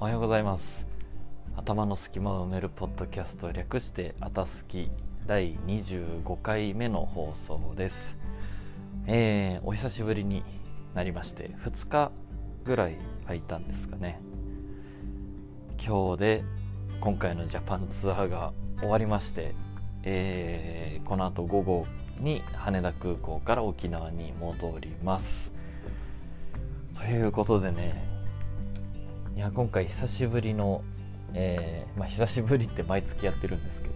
おはようございます。頭の隙間を埋めるポッドキャスト略してあたすき第25回目の放送です。えー、お久しぶりになりまして2日ぐらい空いたんですかね。今日で今回のジャパンツアーが終わりましてえー、この後午後に羽田空港から沖縄に戻ります。ということでねいや今回久しぶりの、えー、まあ、久しぶりって毎月やってるんですけど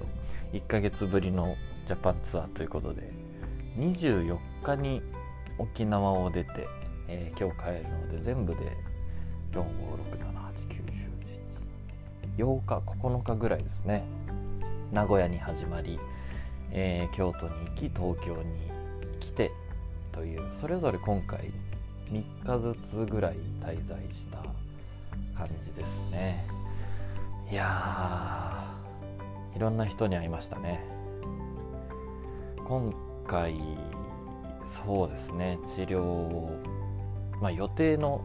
1ヶ月ぶりのジャパンツアーということで24日に沖縄を出て、えー、今日帰るので全部で4 5 6 7 8 9 1 0 8日9日ぐらいですね名古屋に始まり、えー、京都に行き東京に来てというそれぞれ今回3日ずつぐらい滞在した感じですね。いやいろんな人に会いましたね。今回そうですね治療まあ予定の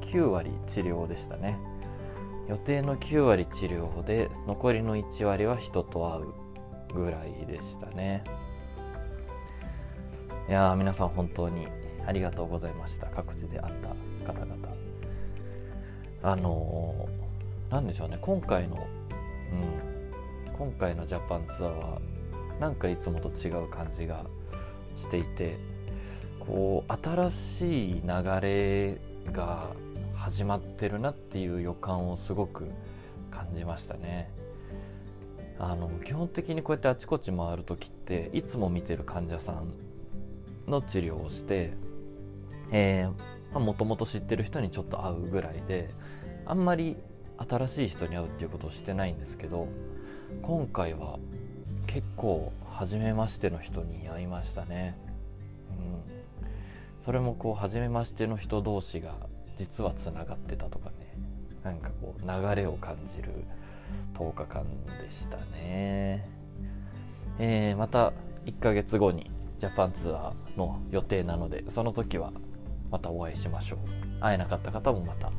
9割治療でしたね。予定の9割治療で残りの1割は人と会うぐらいでしたね。いや皆さん本当にありがとうございました。各地で会った方々。あの何でしょうね。今回のうん。今回のジャパンツアーはなんかいつもと違う感じがしていてこう新しい流れが始まってるなっていう予感をすごく感じましたね。あの基本的にこうやってあちこち回る時っていつも見てる患者さんの治療をしてもともと知ってる人にちょっと会うぐらいであんまり新しい人に会うっていうことをしてないんですけど今回は結構初めましての人に会いましたね、うん、それもこう初めましての人同士が実はつながってたとかね。なんかこう流れを感じる10日間でしたね、えー、また1ヶ月後にジャパンツアーの予定なのでその時はまたお会いしましょう。会えなかった方もまた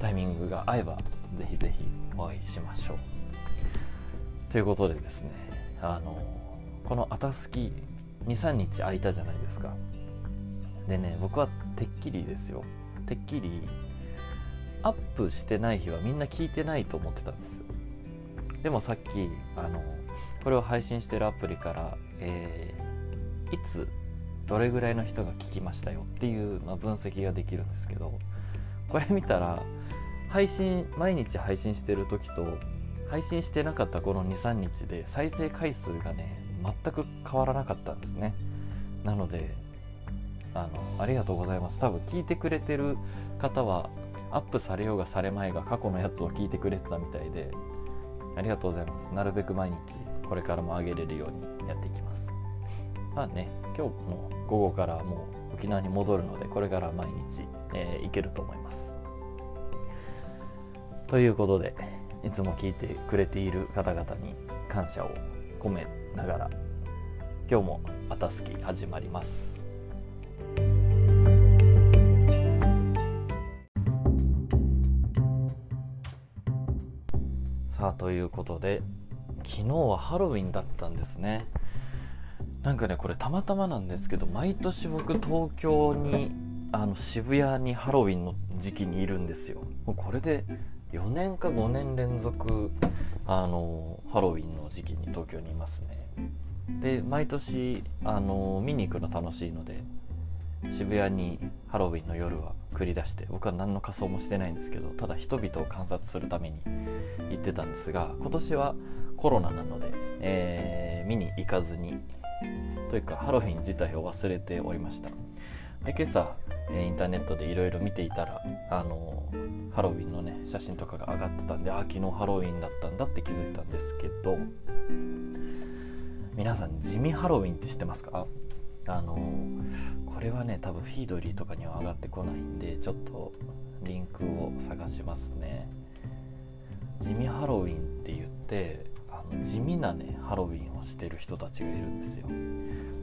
タイミングが合えばぜひぜひお会いしましょう。ということでですねあのこのあたすき23日空いたじゃないですか。でね僕はてっきりですよ。てっきりアップしてない日はみんな聞いてないと思ってたんですよ。でもさっきあのこれを配信してるアプリから、えー、いつどれぐらいの人が聞きましたよっていうの分析ができるんですけどこれ見たら配信毎日配信してる時と配信してなかったこの23日で再生回数がね全く変わらなかったんですね。なのであのありがとうございます。多分聞いてくれてる方はアップされようがされまいが過去のやつを聞いてくれてたみたいでありがとうございます。なるべく毎日これからも上げれるようにやっていきます。まあね今日の午後からもう沖縄に戻るのでこれから毎日、えー、行けると思います。ということでいつも聞いてくれている方々に感謝を込めながら今日も「あたすき」始まります。さあということで昨日はハロウィンだったんですね。なんかねこれたまたまなんですけど毎年僕東京にあの渋谷にハロウィンの時期にいるんですよ。もうこれで4年か5年連続あのハロウィンの時期に東京にいますね。で毎年あの見に行くの楽しいので渋谷にハロウィンの夜は繰り出して僕は何の仮装もしてないんですけどただ人々を観察するために行ってたんですが今年はコロナなので、えー、見に行かずにというかハロウィン自体を忘れておりました。で今朝、インターネットでいろいろ見ていたらあのハロウィンのね写真とかが上がってたんであ昨日ハロウィンだったんだって気づいたんですけど皆さん地味ハロウィンって知ってますか？あのこれはね多分フィードリーとかには上がってこないんでちょっとリンクを探しますね。地味ハロウィンって言って地味なねハロウィンをしてる人たちがいるんですよ。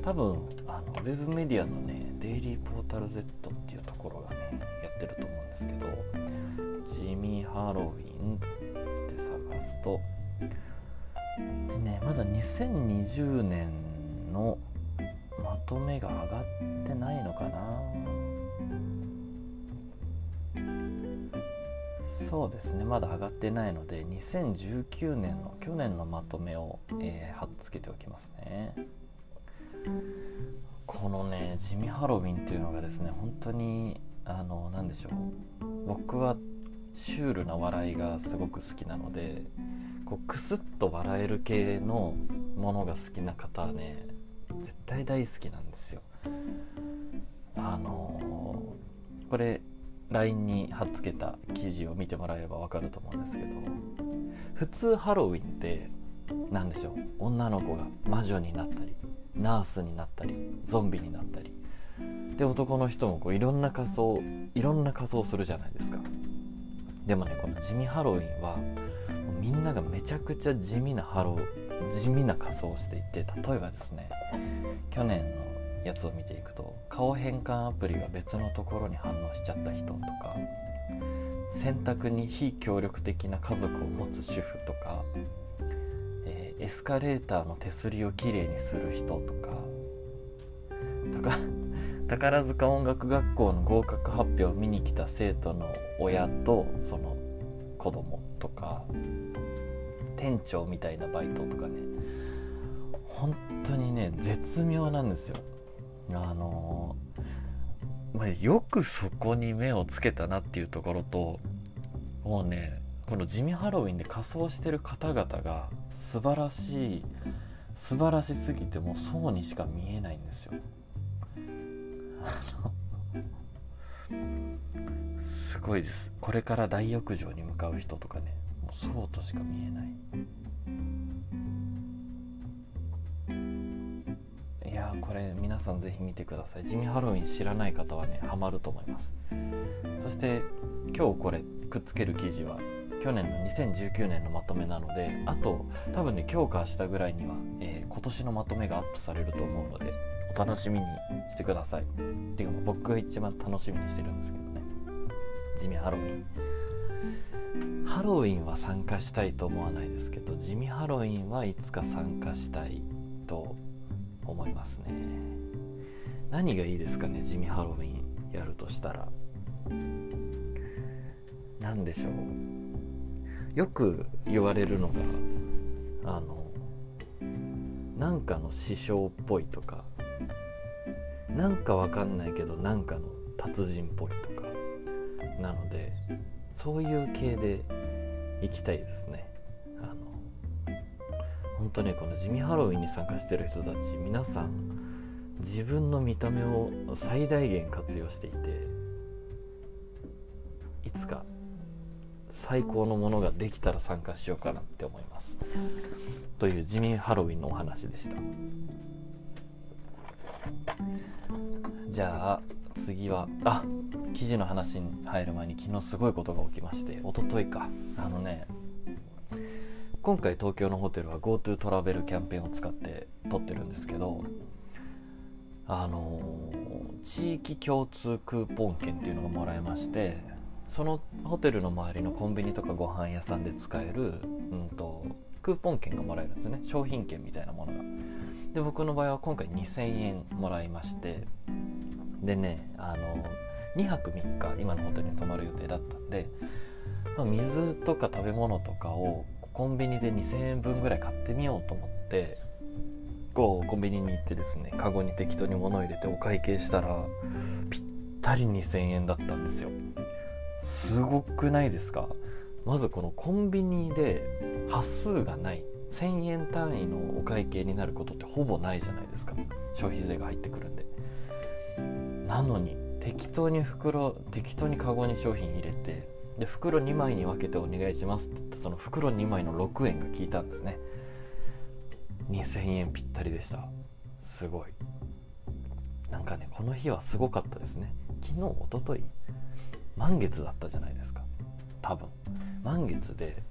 多分あのウェブメディアのねデイリーポータル Z っていうところがねやってると思うんですけど地味ハロウィンって探すとでねまだ2020年のまとめが上がってないのかな。そうですね。まだ上がってないので2019年の去年のまとめを、えー、貼っつけておきますね。このね地味ハロウィンっていうのがですね本当にあの何でしょう。僕はシュールな笑いがすごく好きなのでこうクスッと笑える系のものが好きな方はね絶対大好きなんですよ。あのー、これ LINE に貼っつけた記事を見てもらえば分かると思うんですけど普通ハロウィンって何でしょう女の子が魔女になったりナースになったりゾンビになったりで男の人もこういろんな仮装いろんな仮装するじゃないですか。でもねこの地味ハロウィンはみんながめちゃくちゃ地味なハロー地味な仮装をしていて例えばですね去年のやつを見ていくと顔変換アプリが別のところに反応しちゃった人とか洗濯に非協力的な家族を持つ主婦とか、えー、エスカレーターの手すりをきれいにする人とか宝塚音楽学校の合格発表を見に来た生徒の親とその子供とか店長みたいなバイトとかね本当にね絶妙なんですよ。あのま、よくそこに目をつけたなっていうところともうねこの地味ハロウィンで仮装してる方々が素晴らしい素晴らしすぎてもうそうにしか見えないんですよ。すごいですこれから大浴場に向かう人とかねもうそうとしか見えないいやこれ皆さんぜひ見てください。地味ハロウィン知らない方はねハマると思います。そして今日これくっつける記事は去年の2019年のまとめなのであと多分ね今日か明日ぐらいには、えー、今年のまとめがアップされると思うのでお楽しみにしてください。っていうか僕が一番楽しみにしてるんですけどね。地味ハロウィンハロウィンは参加したいと思わないですけど地味ハロウィンはいつか参加したいと思いますね。何がいいですかね地味ハロウィンやるとしたら。何でしょう。よく言われるのがあのなんかの師匠っぽいとかなんかわかんないけどなんかの達人っぽいとかなのでそういう系で行きたいですね。本当ねこの地味ハロウィンに参加してる人たち皆さん自分の見た目を最大限活用していていつか最高のものができたら参加しようかなって思います。という地味ハロウィンのお話でした。じゃあ次はあ記事の話に入る前に昨日すごいことが起きまして一昨日か。あのね今回東京のホテルは GoTo トラベルキャンペーンを使って撮ってるんですけどあのー、地域共通クーポン券っていうのがもらえましてそのホテルの周りのコンビニとかご飯屋さんで使える、うんと、クーポン券がもらえるんですね。商品券みたいなものが。で僕の場合は今回2000円もらいましてでねあの2泊3日今のホテルに泊まる予定だったんで、まあ、水とか食べ物とかをコンビニで2000円分ぐらい買ってみようと思ってこうコンビニに行ってですねカゴに適当に物を入れてお会計したらぴったり2000円だったんですよ。すごくないですか？まずこのコンビニで端数がない1000円単位のお会計になることってほぼないじゃないですか。消費税が入ってくるんで。なのに適当に袋適当にカゴに商品入れてで袋2枚に分けてお願いしますって言ってその袋2枚の6円が効いたんですね。2000円ぴったりでした。すごい。なんかねこの日はすごかったですね。昨日おととい満月だったじゃないですか。多分。満月で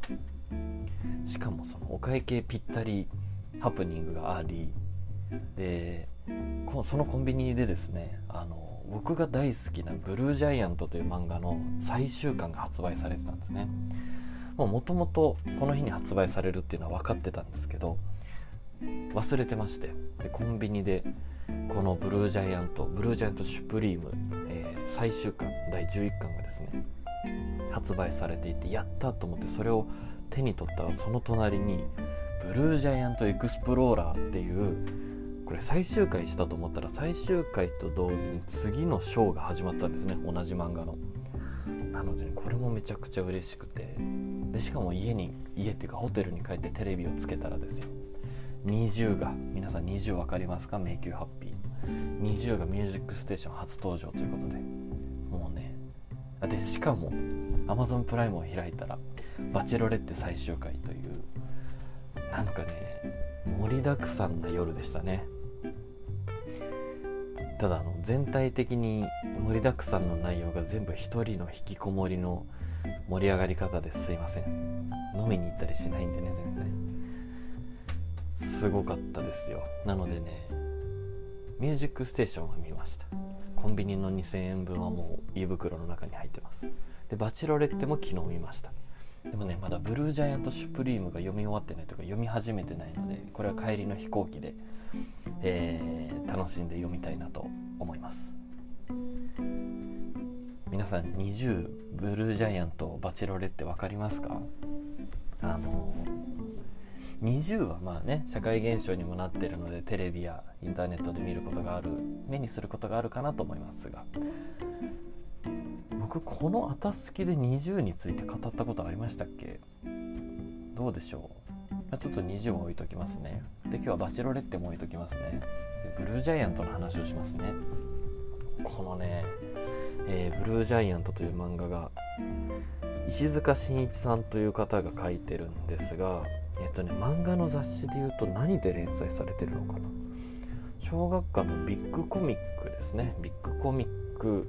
しかもそのお会計ぴったりハプニングがありでそのコンビニでですねあの僕が大好きな「ブルージャイアント」という漫画の最終巻が発売されてたんですね。もともとこの日に発売されるっていうのは分かってたんですけど忘れてましてでコンビニでこの「ブルージャイアント」「ブルージャイアントシュプリーム」えー、最終巻第11巻がですね発売されていてやったと思ってそれを手に取ったらその隣に「ブルージャイアントエクスプローラー」っていうこれ最終回したと思ったら最終回と同時に次のショーが始まったんですね。同じ漫画の。なので、ね、これもめちゃくちゃ嬉しくて。でしかも家に家っていうかホテルに帰ってテレビをつけたらですよ。20が皆さん20分かりますか？迷宮ハッピー。20が「ミュージックステーション」初登場ということで。もうね。でしかも Amazon プライムを開いたら「バチェロレッテ最終回」というなんかね盛りだくさんな夜でしたね。ただあの全体的に盛りだくさんの内容が全部一人の引きこもりの盛り上がり方ですいません。飲みに行ったりしないんでね全然。すごかったですよ。なのでね「ミュージックステーション」は見ました。コンビニの2000円分はもう胃袋の中に入ってます。でバチロレッテも昨日見ました。でもねまだブルージャイアント・シュプリームが読み終わってないとか読み始めてないのでこれは帰りの飛行機でえー、楽しんで読みたいなと思います。皆さん20ブルージャイアントバチェロレって分かりますか？あの20はまあね社会現象にもなってるのでテレビやインターネットで見ることがある目にすることがあるかなと思いますが。僕この「あたすき」で20について語ったことありましたっけ？どうでしょう？ちょっと20も置いときますね。で今日はバチロレッテも置いときますね。でブルージャイアントの話をしますね。このね、えー、ブルージャイアントという漫画が石塚真一さんという方が書いてるんですがえっとね漫画の雑誌でいうと何で連載されてるのかな。小学館のビッグコミックですね。ビッグコミック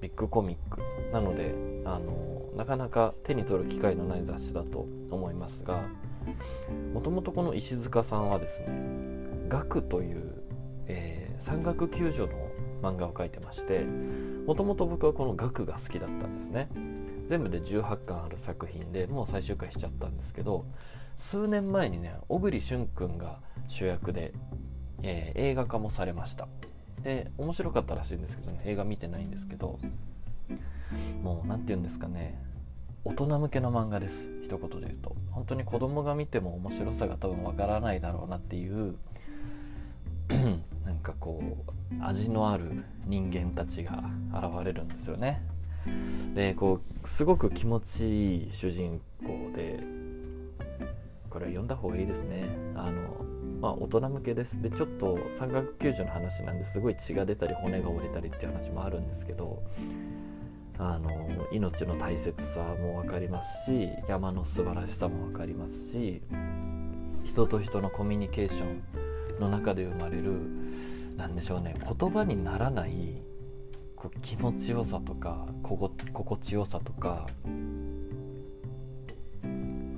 ビッグコミック。なのであのなかなか手に取る機会のない雑誌だと思いますがもともとこの石塚さんはですね「学」という、えー、山岳救助の漫画を描いてましてもともと僕はこの「学」が好きだったんですね。全部で18巻ある作品でもう最終回しちゃったんですけど数年前にね小栗旬君が主役で、えー、映画化もされました。で面白かったらしいんですけどね映画見てないんですけどもう何て言うんですかね大人向けの漫画です。一言で言うと。本当に子供が見ても面白さが多分わからないだろうなっていう なんかこう味のある人間たちが現れるんですよね。でこうすごく気持ちいい主人公でこれは読んだ方がいいですね。あのまあ大人向けです。でちょっと山岳救助の話なんですごい血が出たり骨が折れたりっていう話もあるんですけどあの命の大切さも分かりますし山の素晴らしさも分かりますし人と人のコミュニケーションの中で生まれる何でしょうね言葉にならないこう気持ちよさとか心地よさとか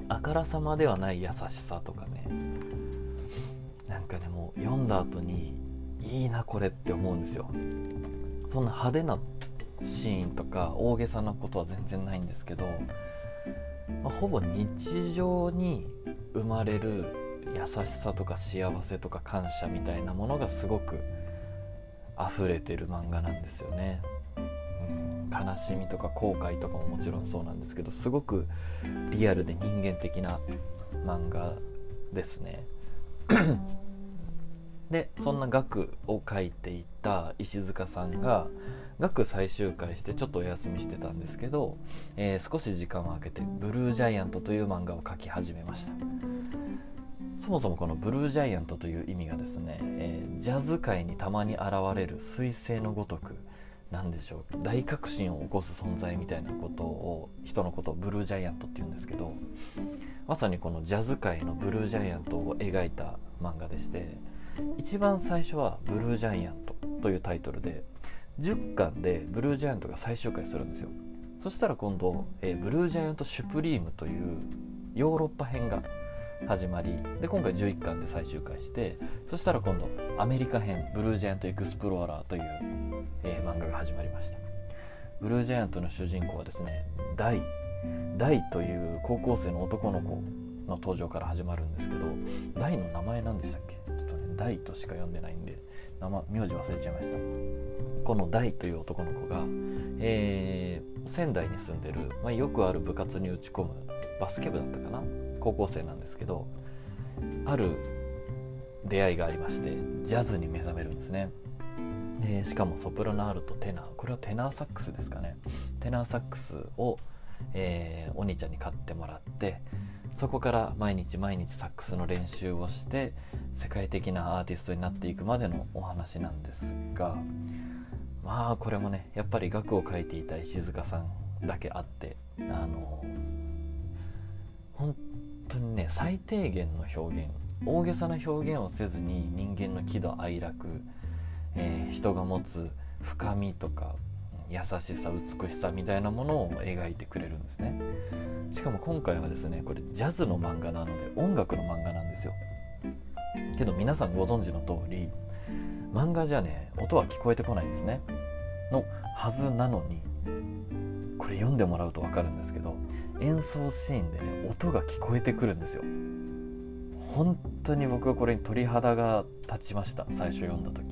あからさまではない優しさとかね。なんかねもう読んだ後にいいなこれって思うんですよ。そんな派手なシーンとか大げさなことは全然ないんですけど、まあ、ほぼ日常に生まれる優しさとか幸せとか感謝みたいなものがすごく溢れてる漫画なんですよね。うん、悲しみとか後悔とかももちろんそうなんですけどすごくリアルで人間的な漫画ですね。でそんな額を書いていた石塚さんが学最終回してちょっとお休みしてたんですけど、えー、少し時間を空けて「ブルージャイアント」という漫画を描き始めました。そもそもこのブルージャイアントという意味がですね、えー、ジャズ界にたまに現れる彗星のごとく何でしょう大革新を起こす存在みたいなことを人のことをブルージャイアントって言うんですけどまさにこのジャズ界のブルージャイアントを描いた漫画でして一番最初は「ブルージャイアント」というタイトルで10巻でブルージャイアントが最終回するんですよ。そしたら今度、えー、ブルージャイアント・シュプリームというヨーロッパ編が始まりで今回11巻で最終回してそしたら今度アメリカ編「ブルージャイアント・エクスプローラー」という、えー、漫画が始まりました。ブルージャイアントの主人公はですねダイ。ダイという高校生の男の子の登場から始まるんですけどダイの名前何でしたっけ？ちょっとしか読んでないんで名前名字忘れちゃいました。このダイという男の子が、えー、仙台に住んでる、まあ、よくある部活に打ち込むバスケ部だったかな？高校生なんですけどある出会いがありましてジャズに目覚めるんですね。でしかもソプラノアルトテナーこれはテナーサックスですかね？テナーサックスを、えー、お兄ちゃんに買ってもらってそこから毎日毎日サックスの練習をして世界的なアーティストになっていくまでのお話なんですがまあこれもねやっぱり額を書いていた石塚さんだけあってあの本当にね最低限の表現大げさな表現をせずに人間の喜怒哀楽、えー、人が持つ深みとか優しさ美しさみたいなものを描いてくれるんですね。しかも今回はですねこれジャズの漫画なので音楽の漫画なんですよ。けど皆さんご存知の通り漫画じゃね音は聞こえてこないんですね。のはずなのにこれ読んでもらうと分かるんですけど演奏シーンでね音が聞こえてくるんですよ。本当に僕はこれに鳥肌が立ちました最初読んだ時。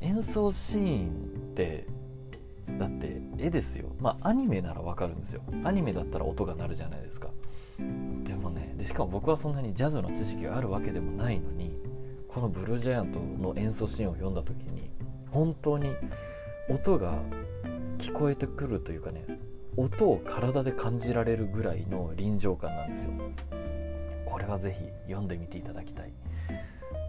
演奏シーンってだって絵ですよ。まあアニメならわかるんですよ。アニメだったら音が鳴るじゃないですか。でもねでしかも僕はそんなにジャズの知識があるわけでもないのにこのブルージャイアントの演奏シーンを読んだ時に本当に音が聞こえてくるというかね音を体で感じられるぐらいの臨場感なんですよ。これは是非読んでみていただきたい。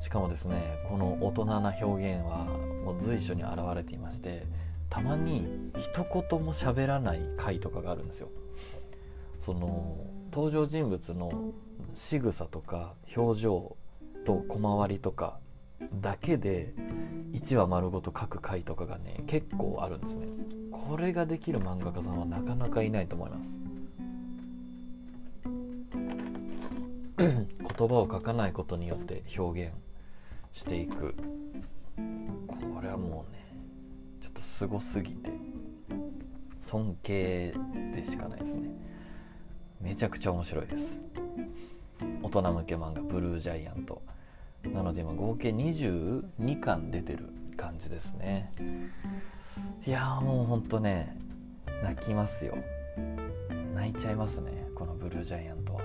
しかもですねこの大人な表現はも随所に現れていましてたまに一言も喋らない回とかがあるんですよ。その登場人物の仕草とか表情と小回りとかだけで1話丸ごと書く回とかがね結構あるんですね。これができる漫画家さんはなかなかいないと思います。言葉を書かないことによって表現していく。これはもうねちょっとすごすぎて尊敬でしかないですね。めちゃくちゃ面白いです。大人向け漫画「ブルージャイアント」なので今合計22巻出てる感じですね。いやもうほんとね泣きますよ。泣いちゃいますねこのブルージャイアントは。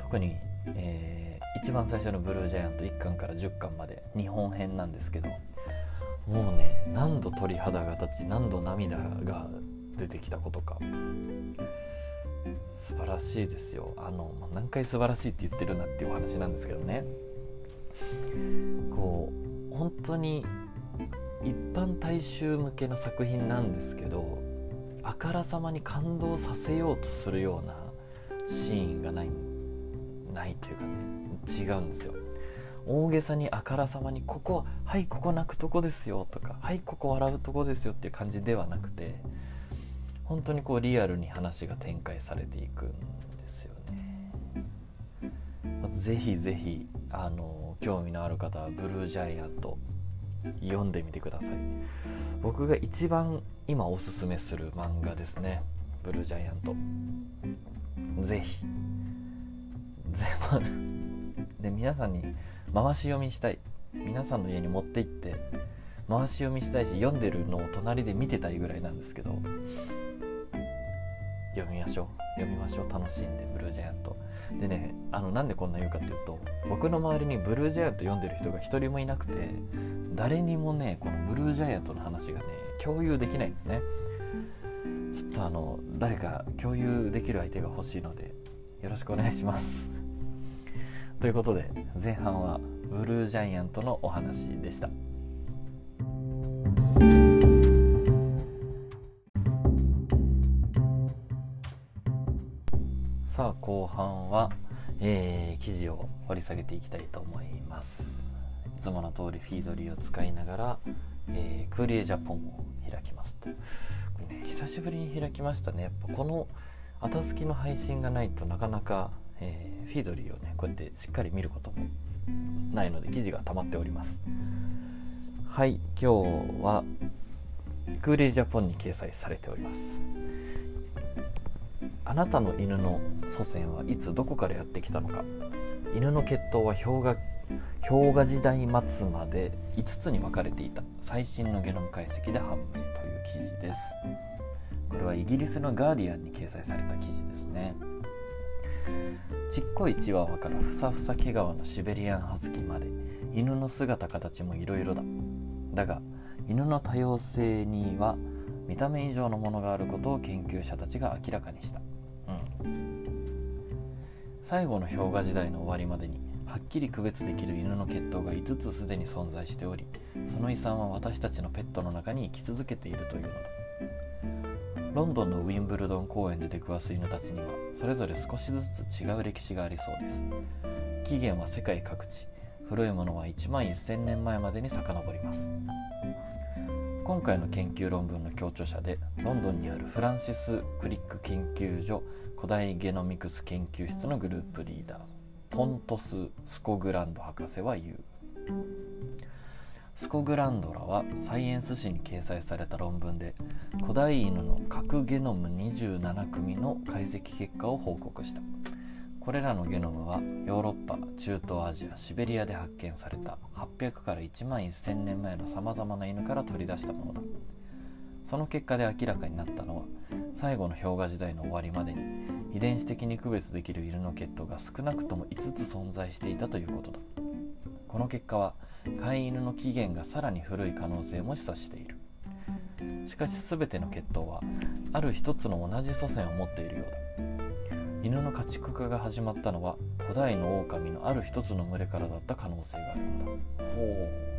特に、えー一番最初の「ブルージャイアント」1巻から10巻まで日本編なんですけどもうね何度鳥肌が立ち何度涙が出てきたことか素晴らしいですよ。あの何回素晴らしいって言ってるんだっていうお話なんですけどね。こう本当に一般大衆向けの作品なんですけどあからさまに感動させようとするようなシーンがないないというかね。違うんですよ。大げさにあからさまにここはいここ泣くとこですよとかはいここ笑うとこですよっていう感じではなくて本当にこうリアルに話が展開されていくんですよね。ぜひぜひあの興味のある方は「ブルージャイアント」読んでみてください。僕が一番今おすすめする漫画ですね「ブルージャイアント」ぜひ。全部で皆さんに回し読みしたい。皆さんの家に持って行って回し読みしたいし読んでるのを隣で見てたいぐらいなんですけど読みましょう。読みましょう。楽しんでブルージャイアント。でねあのなんでこんな言うかっていうと僕の周りにブルージャイアント読んでる人が一人もいなくて誰にもねこのブルージャイアントの話がね共有できないんですね。ちょっとあの誰か共有できる相手が欲しいのでよろしくお願いします。ということで前半はブルージャイアントのお話でした。さあ後半は、えー、記事を掘り下げていきたいと思います。いつもの通りフィードリーを使いながら、えー、クーリエジャポンを開きますと、ね、久しぶりに開きましたね。やっぱこのあたすきの配信がないとなかなか、えー、フィードリーをねこうやってしっかり見ることもないので記事が溜まっております。はい今日はクーレージャポンに掲載されております。あなたの犬の祖先はいつどこからやってきたのか。犬の血統は氷河氷河時代末まで5つに分かれていた。最新のゲノム解析で判明という記事です。これはイギリスのガーディアンに掲載された記事ですね。ちっこいチワワからふさふさ毛皮のシベリアンハスキーまで。犬の姿形もいろいろだ。だが犬の多様性には見た目以上のものがあることを研究者たちが明らかにした、うん、最後の氷河時代の終わりまでにはっきり区別できる犬の血統が5つすでに存在しておりその遺産は私たちのペットの中に生き続けているというのだ。ロンドンのウィンブルドン公園で出くわす犬たちにはそれぞれ少しずつ違う歴史がありそうです。起源は世界各地古いものは1万1000年前までに遡ります。今回の研究論文の共著者でロンドンにあるフランシス・クリック研究所古代ゲノミクス研究室のグループリーダーポントス・スコグランド博士は言う。スコグランドらはサイエンス誌に掲載された論文で古代犬の核ゲノム27組の解析結果を報告した。これらのゲノムはヨーロッパ中東アジアシベリアで発見された800から1万1000年前のさまざまな犬から取り出したものだ。その結果で明らかになったのは最後の氷河時代の終わりまでに遺伝子的に区別できる犬の血統が少なくとも5つ存在していたということだ。この結果は飼い犬の起源がさらに古い可能性も示唆している。しかし全ての血統はある一つの同じ祖先を持っているようだ。犬の家畜化が始まったのは古代の狼のある一つの群れからだった可能性があるのだ。ほう。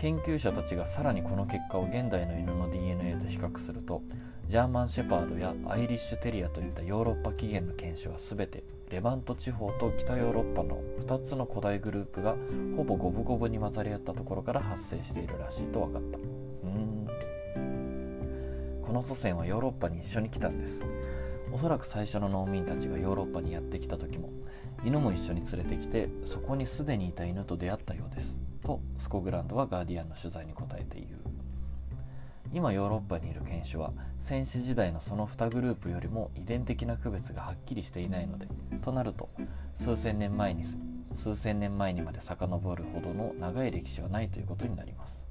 研究者たちがさらにこの結果を現代の犬の DNA と比較するとジャーマンシェパードやアイリッシュテリアといったヨーロッパ起源の犬種は全てレバント地方と北ヨーロッパの2つの古代グループがほぼ五分五分に混ざり合ったところから発生しているらしいと分かった。うん。この祖先はヨーロッパに一緒に来たんです。おそらく最初の農民たちがヨーロッパにやってきた時も犬も一緒に連れてきてそこにすでにいた犬と出会ったようです。とスコグランドはガーディアンの取材に答えている今ヨーロッパにいる犬種は戦死時代のその2グループよりも遺伝的な区別がはっきりしていないのでとなると数千年前に数千年前にまで遡るほどの長い歴史はないということになります。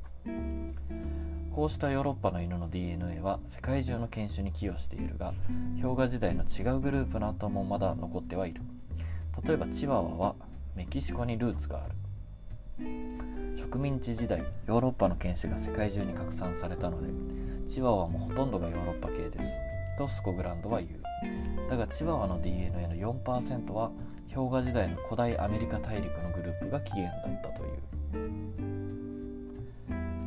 こうしたヨーロッパの犬の DNA は世界中の犬種に寄与しているが氷河時代の違うグループの後もまだ残ってはいる。例えばチワワはメキシコにルーツがある。植民地時代ヨーロッパの犬種が世界中に拡散されたのでチワワもほとんどがヨーロッパ系です。とスコグランドは言う。だがチワワの DNA の4%は氷河時代の古代アメリカ大陸のグループが起源だったという。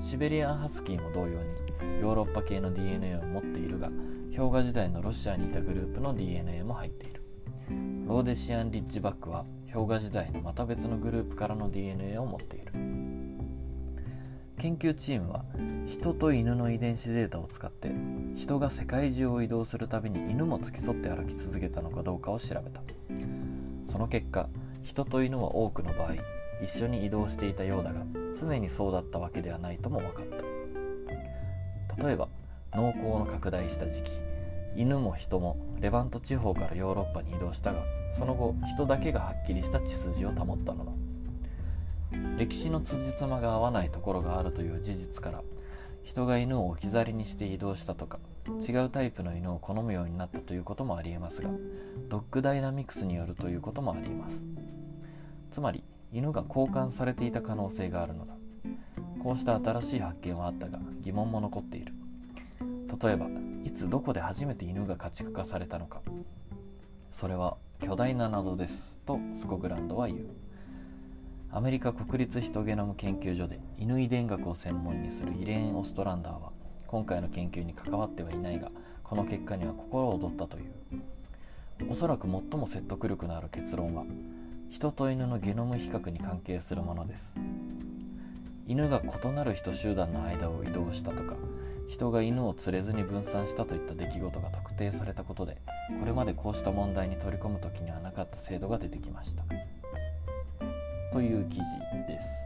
シベリアンハスキーも同様にヨーロッパ系の DNA を持っているが氷河時代のロシアにいたグループの DNA も入っている。ローデシアンリッジバックは氷河時代のまた別のグループからの DNA を持っている。研究チームは人と犬の遺伝子データを使って人が世界中を移動するたびに犬も付き添って歩き続けたのかどうかを調べた。その結果人と犬は多くの場合一緒に移動していたようだが常にそうだったわけではないとも分かった。例えば農耕の拡大した時期犬も人もレバント地方からヨーロッパに移動したがその後人だけがはっきりした血筋を保ったのだ。歴史の辻褄が合わないところがあるという事実から人が犬を置き去りにして移動したとか違うタイプの犬を好むようになったということもありえますがドッグダイナミクスによるということもありえます。つまり犬が交換されていた可能性があるのだ。こうした新しい発見はあったが疑問も残っている。例えばいつどこで初めて犬が家畜化されたのか。それは巨大な謎ですとスコグランドは言う。アメリカ国立ヒトゲノム研究所で犬遺伝学を専門にするイレーン・オストランダーは今回の研究に関わってはいないがこの結果には心躍ったという。おそらく最も説得力のある結論は人と犬のゲノム比較に関係するものです。犬が異なる人集団の間を移動したとか人が犬を連れずに分散したといった出来事が特定されたことでこれまでこうした問題に取り込む時にはなかった制度が出てきました。という記事です。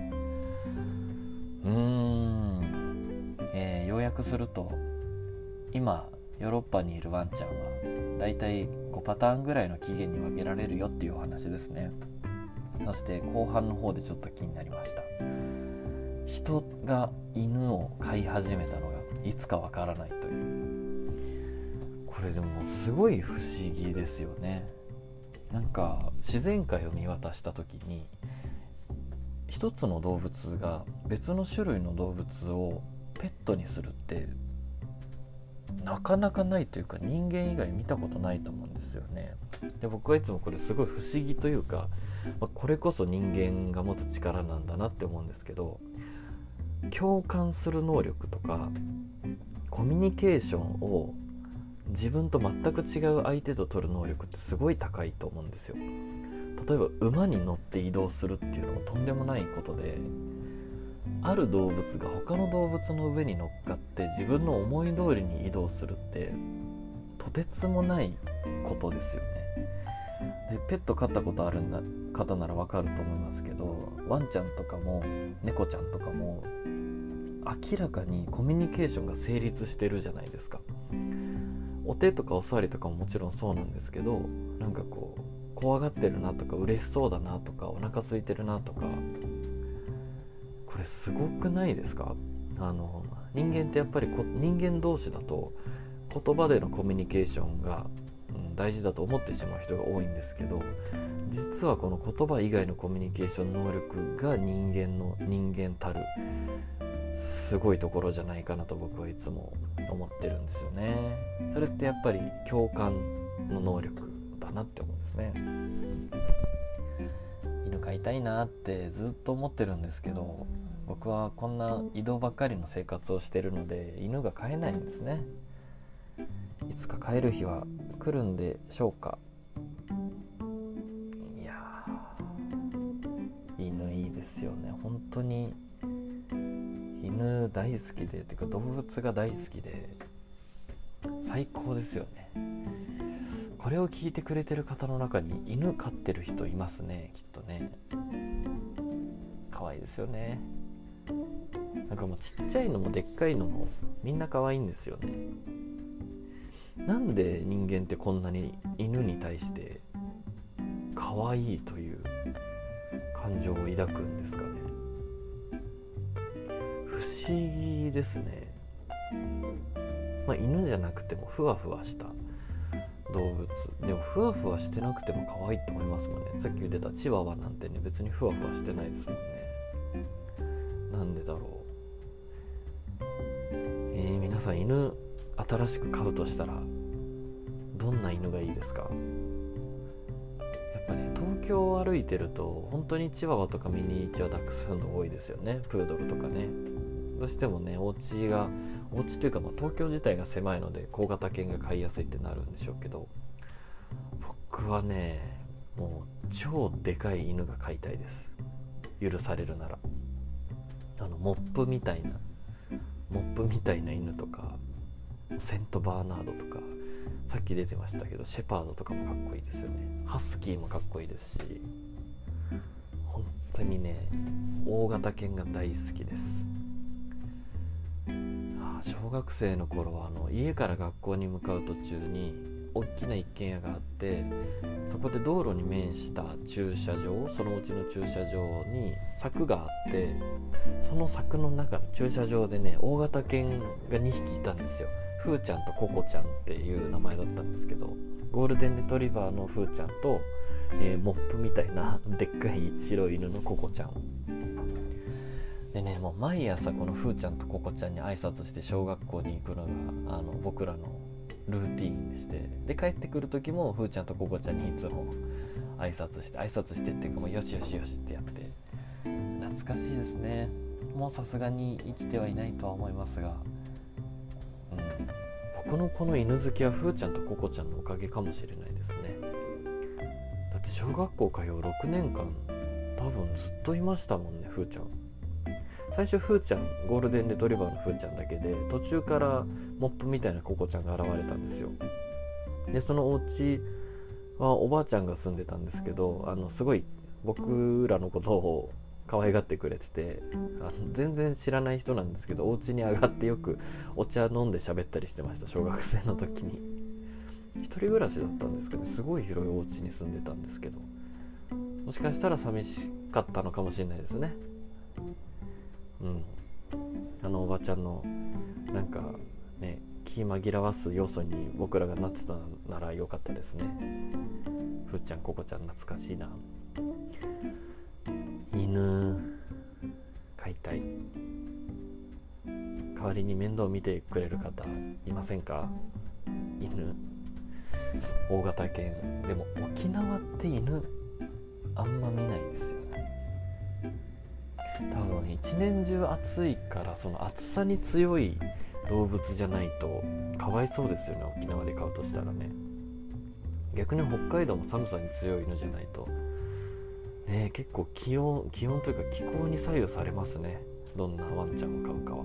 うーん、えー、要約すると今ヨーロッパにいるワンちゃんはだいたい5パターンぐらいの期限に分けられるよっていうお話ですね。そして後半の方でちょっと気になりました。人が犬を飼い始めたのいつかわからないというこれでもすごい不思議ですよねなんか自然界を見渡した時に一つの動物が別の種類の動物をペットにするってなかなかないというか人間以外見たことないと思うんですよね。で僕はいつもこれすごい不思議というか、まあ、これこそ人間が持つ力なんだなって思うんですけど共感する能力とかコミュニケーションを自分と全く違う相手と取る能力ってすごい高いと思うんですよ。例えば馬に乗って移動するっていうのもとんでもないことである動物が他の動物の上に乗っかって自分の思い通りに移動するってとてつもないことですよね。でペット飼ったことあるんだ方ならわかると思いますけどワンちゃんとかも猫ちゃんとかも明らかにコミュニケーションが成立してるじゃないですか。お手とかお座りとかももちろんそうなんですけどなんかこう怖がってるなとか嬉しそうだなとかお腹空いてるなとかこれすごくないですか？あの人間ってやっぱりこ人間同士だと言葉でのコミュニケーションが、うん、大事だと思ってしまう人が多いんですけど実はこの言葉以外のコミュニケーション能力が人間の人間たるすごいところじゃないかなと僕はいつも思ってるんですよね。それってやっぱり共感の能力だなって思うんですね。犬飼いたいなってずっと思ってるんですけど僕はこんな移動ばっかりの生活をしてるので犬が飼えないんですねいつか飼える日は来るんでしょうかいや犬いいですよね本当に犬大好きでてか動物が大好きで最高ですよね。これを聞いてくれてる方の中に犬飼ってる人いますねきっとね。可愛いですよね。なんかもうちっちゃいのもでっかいのもみんな可愛いんですよね。なんで人間ってこんなに犬に対して可愛いという感情を抱くんですかね。思議ですね。まあ犬じゃなくてもふわふわした動物。でもふわふわしてなくても可愛いと思いますもんね。さっき言ってたチワワなんてね別にふわふわしてないですもんね。なんでだろう。えー、皆さん犬新しく飼うとしたらどんな犬がいいですか？やっぱね東京を歩いてると本当にチワワとかミニチュアダックスフンド多いですよね。プードルとかね。どうしてもねお家がお家というか、まあ、東京自体が狭いので小型犬が飼いやすいってなるんでしょうけど僕はねもう超でかい犬が飼いたいです。許されるなら。あのモップみたいなモップみたいな犬とかセントバーナードとかさっき出てましたけどシェパードとかもかっこいいですよね。ハスキーもかっこいいですし本当にね大型犬が大好きです。小学生の頃はあの家から学校に向かう途中に大きな一軒家があってそこで道路に面した駐車場そのうちの駐車場に柵があってその柵の中の駐車場でね大型犬が2匹いたんですよ。ふーちゃんとココちゃんっていう名前だったんですけどゴールデンレトリバーのふーちゃんと、えー、モップみたいなでっかい白い犬のココちゃん。でねもう毎朝このふーちゃんとここちゃんに挨拶して小学校に行くのがあの僕らのルーティーンでしてで帰ってくる時もふーちゃんとここちゃんにいつも挨拶して挨拶してっていうかもうよしよしよしってやって。懐かしいですね。もうさすがに生きてはいないとは思いますが、うん、僕のこの犬好きはふーちゃんとここちゃんのおかげかもしれないですね。だって小学校通う6年間多分ずっといましたもんねふーちゃん。最初ふーちゃんゴールデンレトリバーのふーちゃんだけで途中からモップみたいなココちゃんが現れたんですよ。でそのお家はおばあちゃんが住んでたんですけどあのすごい僕らのことを可愛がってくれててあの全然知らない人なんですけどお家に上がってよくお茶飲んで喋ったりしてました小学生の時に。一人暮らしだったんですけどすごい広いお家に住んでたんですけどもしかしたら寂しかったのかもしれないですね。うん。あのおばちゃんのなんかね気紛らわす要素に僕らがなってたならよかったですね。ふーちゃんここちゃん懐かしいな。犬飼いたい。代わりに面倒見てくれる方いませんか？犬。大型犬。でも沖縄って犬あんま見ないですよね。多分一年中暑いからその暑さに強い動物じゃないとかわいそうですよね。沖縄で飼うとしたらね。逆に北海道も寒さに強い犬じゃないと。ね結構気温気温というか気候に左右されますね。どんなワンちゃんを飼うかは。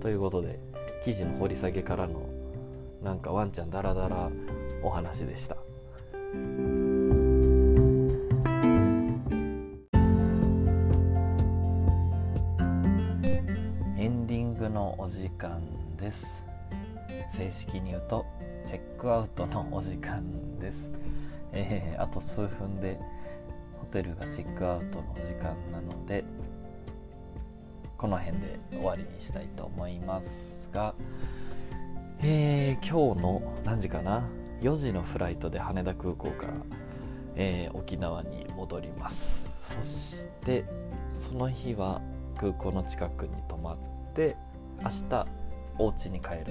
ということで記事の掘り下げからのなんかワンちゃんダラダラお話でした。ングのお時間です。正式に言うとチェックアウトのお時間です。えー、あと数分でホテルがチェックアウトの時間なのでこの辺で終わりにしたいと思いますが、えー、今日の何時かな？4時のフライトで羽田空港から、えー、沖縄に戻ります。そしてその日は空港の近くに泊まって明日お家に帰るっ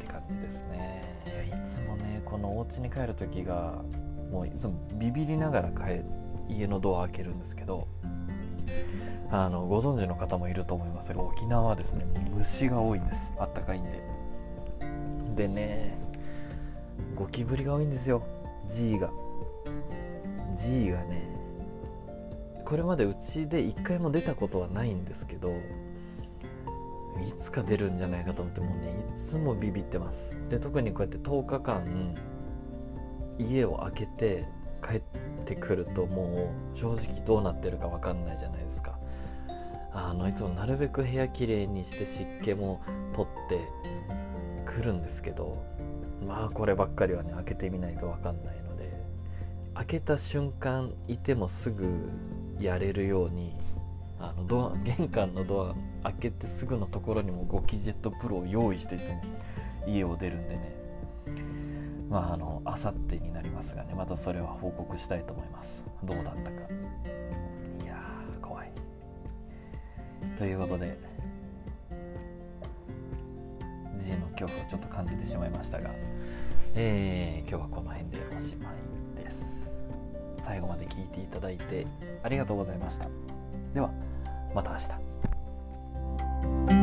て感じですね。いつもねこのお家に帰る時がもういつもビビりながら帰家のドア開けるんですけどあのご存知の方もいると思いますが沖縄はですね虫が多いんです。あったかいんで。でねゴキブリが多いんですよ。G が。G がねこれまでうちで1回も出たことはないんですけどいつか出るんじゃないかと思ってもうねいつもビビってます。で特にこうやって10日間家を開けて帰ってくるともう正直どうなってるか分かんないじゃないですか。あのいつもなるべく部屋きれいにして湿気も取ってくるんですけどまあこればっかりはね開けてみないと分かんないので開けた瞬間いてもすぐやれるようにあのドア玄関のドア開けてすぐのところにもゴキジェットプロを用意していつも家を出るんでね。まああのあさってになりますがね。またそれは報告したいと思います。どうだったか。いやー怖い。ということで G の恐怖をちょっと感じてしまいましたが、えー、今日はこの辺でおしまいです。最後まで聞いていただいてありがとうございました。ではまた明日。you